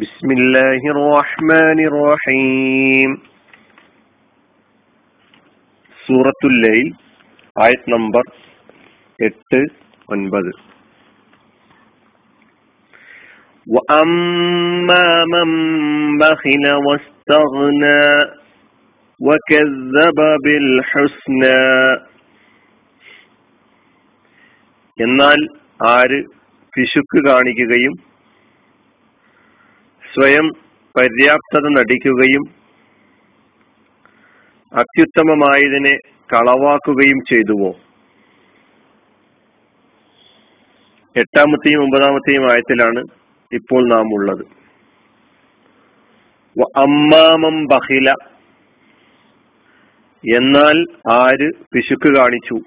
بسم الله الرحمن الرحيم സൂറത്തുൽ ലൈൽ ആയത് നമ്പർ എട്ട് ഒൻപത് وأما من بخل واستغنى وكذب بالحسنى എന്നാൽ ആര് പിശുക്ക് കാണിക്കുകയും സ്വയം പര്യാപ്തത നടിക്കുകയും അത്യുത്തമമായതിനെ കളവാക്കുകയും ചെയ്തുവോ? എട്ടാമത്തെയും ഒമ്പതാമത്തെയും ആയത്തിലാണ് ഇപ്പോൾ നാം ഉള്ളത് അമ്മാമം ബഹില. എന്നാൽ ആര് പിശുക്ക് കാണിച്ചു?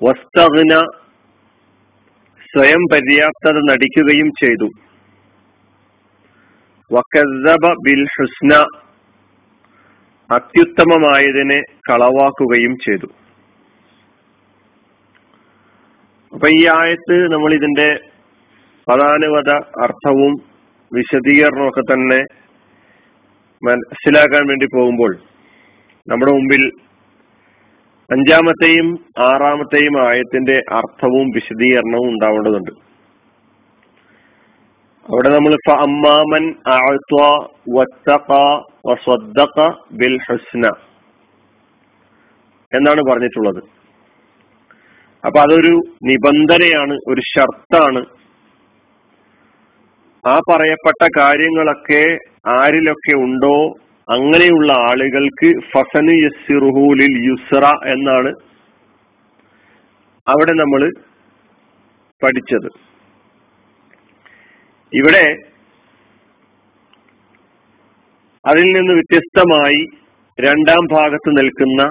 വസ്തഗ്ന. സ്വയം പര്യാപ്തത നടിക്കുകയും ചെയ്തു. ബിൽ ഹുസ്ന അത്യുത്തമമായതിനെ കളവാക്കുകയും ചെയ്തു. അപ്പൊ ഈ ആയത്ത് നമ്മൾ ഇതിന്റെ പ്രധാനവത അർത്ഥവും വിശദീകരണവും ഒക്കെ തന്നെ മനസ്സിലാക്കാൻ വേണ്ടി പോകുമ്പോൾ നമ്മുടെ മുമ്പിൽ അഞ്ചാമത്തെയും ആറാമത്തെയും ആയത്തിന്റെ അർത്ഥവും വിശദീകരണവും ഉണ്ടാവേണ്ടതുണ്ട്. അവിടെ നമ്മൾ അമ്മാമൻ ബിൽ ഹുസ്ന എന്നാണ് പറഞ്ഞിട്ടുള്ളത്. അപ്പൊ അതൊരു നിബന്ധനയാണ് ഒരു ഷർത്താണ്. ആ പറയപ്പെട്ട കാര്യങ്ങളൊക്കെ ആരിലൊക്കെ ഉണ്ടോ അങ്ങനെയുള്ള ആളുകൾക്ക് ഫസനു യസ്സിറുഹൂലിൽ യുസ്ര എന്നാണ് അവിടെ നമ്മൾ പഠിച്ചത്. ഇവിടെ അതിൽ നിന്ന് വ്യത്യസ്തമായി രണ്ടാം ഭാഗത്ത് നിൽക്കുന്ന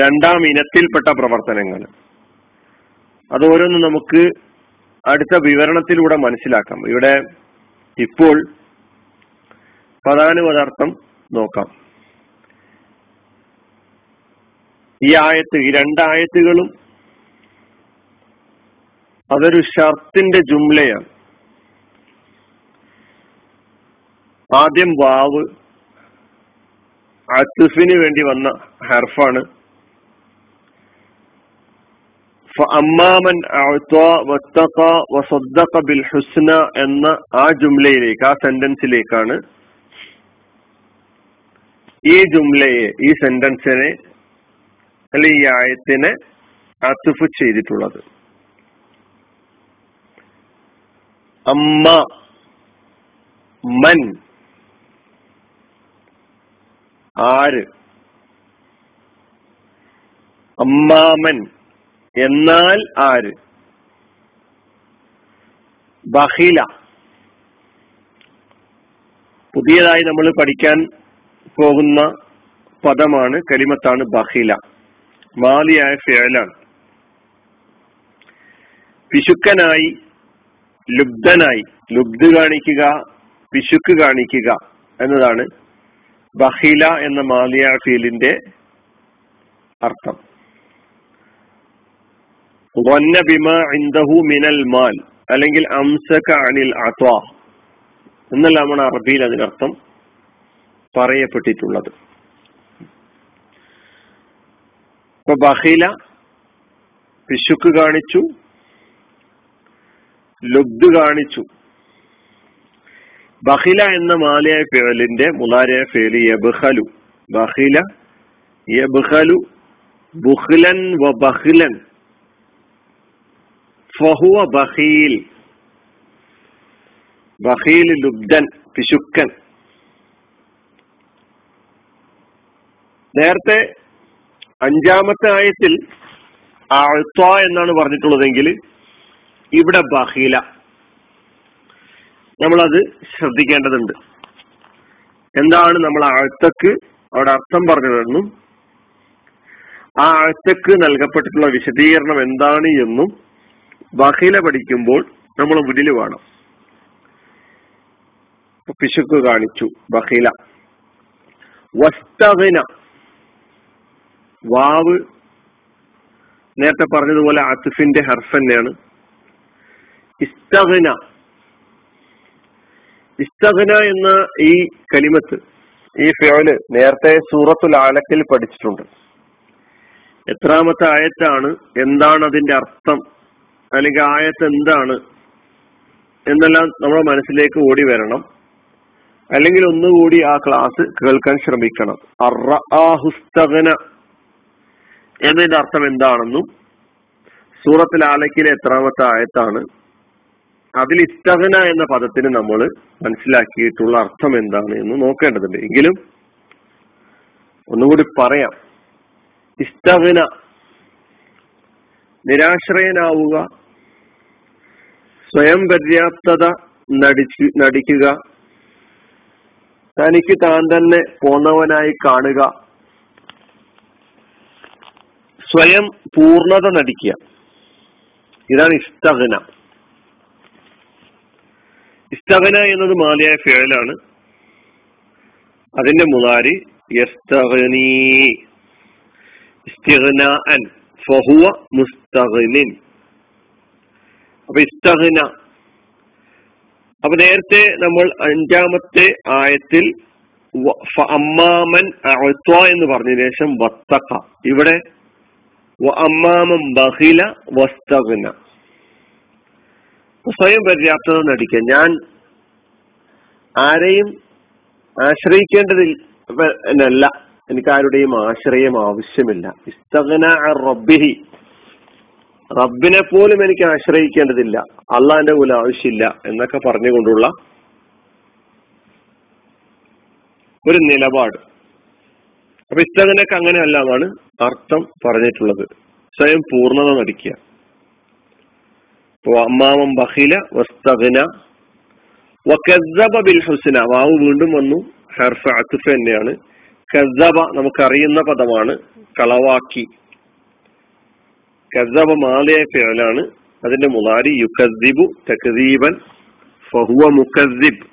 രണ്ടാം ഇനത്തിൽപ്പെട്ട പ്രവർത്തനങ്ങൾ. അത് ഓരോന്നും നമുക്ക് അടുത്ത വിവരണത്തിലൂടെ മനസ്സിലാക്കാം. ഇവിടെ ഇപ്പോൾ പ്രധാന പദാർത്ഥം നോക്കാം. ഈ ആയത്ത് ഈ രണ്ടായത്തുകളും അതൊരു ഷർത്തിന്റെ ജുംലയാണ്. ആദ്യം വാവ് അത്തുഫിന് വേണ്ടി വന്ന ഹർഫാണ്. അമ്മാമൻ ബിൽ ഹുസ്ന എന്ന ആ ജുംലയിലേക്ക് ആ സെന്റൻസിലേക്കാണ് ഈ ജുംലയെ ഈ സെന്റൻസിനെ അല്ലെ ഈ ആയത്തിനെ അത്തുഫ് ചെയ്തിട്ടുള്ളത്. അമ്മ മൻ ആര്? അമ്മാമൻ. എന്നാൽ ആര്? ബഹില. പുതിയതായി നമ്മൾ പഠിക്കാൻ പോകുന്ന പദമാണ് കരിമത്താണ് ബഹില. മാലിയായ ഫേലാണ് പിശുക്കനായി ലുബ്ധനായി. ലുബ്ധ് കാണിക്കുക പിശുക്ക് കാണിക്കുക എന്നതാണ് ബഹില എന്ന മാലിയ ഫീലിന്റെ അർത്ഥം. ബിമ ഇൻദഹു മിനൽ മാൽ അല്ലെങ്കിൽ അംസക അനിൽ അത്വാ എന്നെല്ലാമാണ് അറബിയിൽ അതിനർത്ഥം പറയപ്പെട്ടിട്ടുള്ളത്. ഇപ്പൊ ബഹില പിശുക്ക് കാണിച്ചു ലുബ്ദ് കാണിച്ചു. ബഹില എന്ന മാലയായ ഫേലിന്റെ മുലാരയ ഫേൽ യബ്ഹലു ബഹില യബ്ഹലു ബുഹ്ലൻ വ ബഹ്ലൻ ഫഹുവ ബഹീൽ ബഹീൽ ലുബ്ദൻ പിശുക്കൻ. നേരത്തെ അഞ്ചാമത്തെ ആയത്തിൽ ആഴ്ത്ത എന്നാണ് പറഞ്ഞിട്ടുള്ളതെങ്കിൽ ഇവിടെ ബഹീല നമ്മളത് ശ്രദ്ധിക്കേണ്ടതുണ്ട്. എന്താണ് നമ്മൾ ആഴ്ത്തക്ക് അവിടെ അർത്ഥം പറഞ്ഞതെന്നും ആ ആഴ്ത്തക്ക് നൽകപ്പെട്ടിട്ടുള്ള വിശദീകരണം എന്താണ് എന്നും വഹില പഠിക്കുമ്പോൾ നമ്മൾ മുന്നിൽ വേണം. പിശുക്ക് കാണിച്ചു ബഹില വസ്തവിന. വാവ് നേരത്തെ പറഞ്ഞതുപോലെ അസിഫിന്റെ ഹർഫ് തന്നെയാണ്. ഇസ്തഗ്ന ഇസ്തഗ്ന എന്ന ഈ കലിമത്ത് ഈ ഫിയോൽ നേരത്തെ സൂറത്തുൽ ആലക്കിൽ പഠിച്ചിട്ടുണ്ട്. എത്രാമത്തെ ആയത്താണ് എന്താണ് അതിന്റെ അർത്ഥം അല്ലെങ്കിൽ ആയത്ത് എന്താണ് എന്നെല്ലാം നമ്മുടെ മനസ്സിലേക്ക് ഓടി വരണം. അല്ലെങ്കിൽ ഒന്നുകൂടി ആ ക്ലാസ് കേൾക്കാൻ ശ്രമിക്കണം. അറുസ്തകന എന്നതിന്റെ അർത്ഥം എന്താണെന്നും സൂറത്തിൽ ആലക്കിലെ എത്രാമത്തെ ആയത്താണ്. അതിൽ ഇസ്തഹന എന്ന പദത്തിന് നമ്മൾ മനസ്സിലാക്കിയിട്ടുള്ള അർത്ഥം എന്താണ് എന്ന് നോക്കേണ്ടതുണ്ട്. എങ്കിലും ഒന്നുകൂടി പറയാം. ഇസ്തഹന നിരാശ്രയനാവുക സ്വയം പര്യാപ്തത നടിച്ചു നടിക്കുക തനിക്ക് താൻ തന്നെ പോന്നവനായി കാണുക സ്വയം പൂർണത നടിക്കുക. ഇതാണ് ഇസ്തകന ഇസ്തകന എന്നത് മാലിയായ ഫേലാണ് അതിന്റെ മുതാരി ഫഹുവ മുസ്തഖനിൻ അപ്പൊ ഇസ്തഹന അപ്പൊ നേരത്തെ നമ്മൾ അഞ്ചാമത്തെ ആയത്തിൽ അമ്മാമൻ എന്ന് പറഞ്ഞ ശേഷം വത്തക്ക ഇവിടെ അമ്മാമൻ ബഹില വസ്തകന സ്വയം പര്യാപ്തത നടിക്കുക ഞാൻ ആരെയും ആശ്രയിക്കേണ്ടതിൽ അല്ല എനിക്ക് ആരുടെയും ആശ്രയം ആവശ്യമില്ല. ഇസ്തകന റബ്ബിഹി. റബ്ബിനെ പോലും എനിക്ക് ആശ്രയിക്കേണ്ടതില്ല. അള്ളാന്റെ പോലും ആവശ്യമില്ല എന്നൊക്കെ പറഞ്ഞുകൊണ്ടുള്ള ഒരു നിലപാട്. അപ്പൊ ഇസ്തകനക്ക് എന്നാണ് അർത്ഥം പറഞ്ഞിട്ടുള്ളത്. സ്വയം പൂർണത നടിക്കുക. അമ്മാമം ബഹില വസ്തഗന വക്കസബ ബിൽ ഹുസ്ന വാവ് വീണ്ടും വന്നു. ഹർഫ അത്തുഫ തന്നെയാണ്. കസബ നമുക്കറിയുന്ന പദമാണ് കളവാക്കി. കസബ മാലയ ഫിയലാണ് അതിന്റെ മുതാരി യുക്കസിബു തക്സീബൻ ഫഹുവ മുക്കസിബ്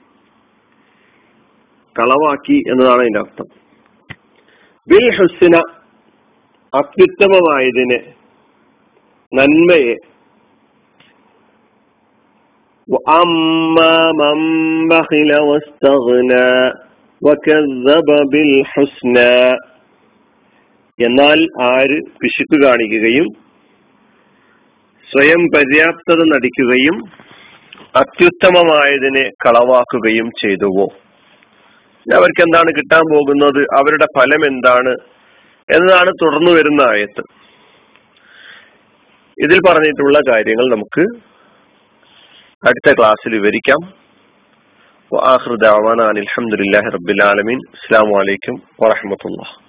കളവാക്കി എന്നതാണ് അതിന്റെ അർത്ഥം. ബിൽ ഹുസിന അത്യുത്തമമായതിനെ നന്മയെ എന്നാൽ ആര് പിശുക്ക് കാണിക്കുകയും സ്വയം പര്യാപ്തത നടിക്കുകയും അത്യുത്തമമായതിനെ കളവാക്കുകയും ചെയ്തുവോ? അവർക്ക് എന്താണ് കിട്ടാൻ പോകുന്നത്? അവരുടെ ഫലം എന്താണ്? എന്നതാണ് തുടർന്നു വരുന്ന ആയത്ത്. ഇതിൽ പറഞ്ഞിട്ടുള്ള കാര്യങ്ങൾ നമുക്ക് അടുത്ത ക്ലാസ്സിൽ വിവരിക്കാം. വാഹൃദാവാൻ അലഹമുല്ലാ റബിൻ അസ്സാം വലൈക്കും വാഹമത്തല്ല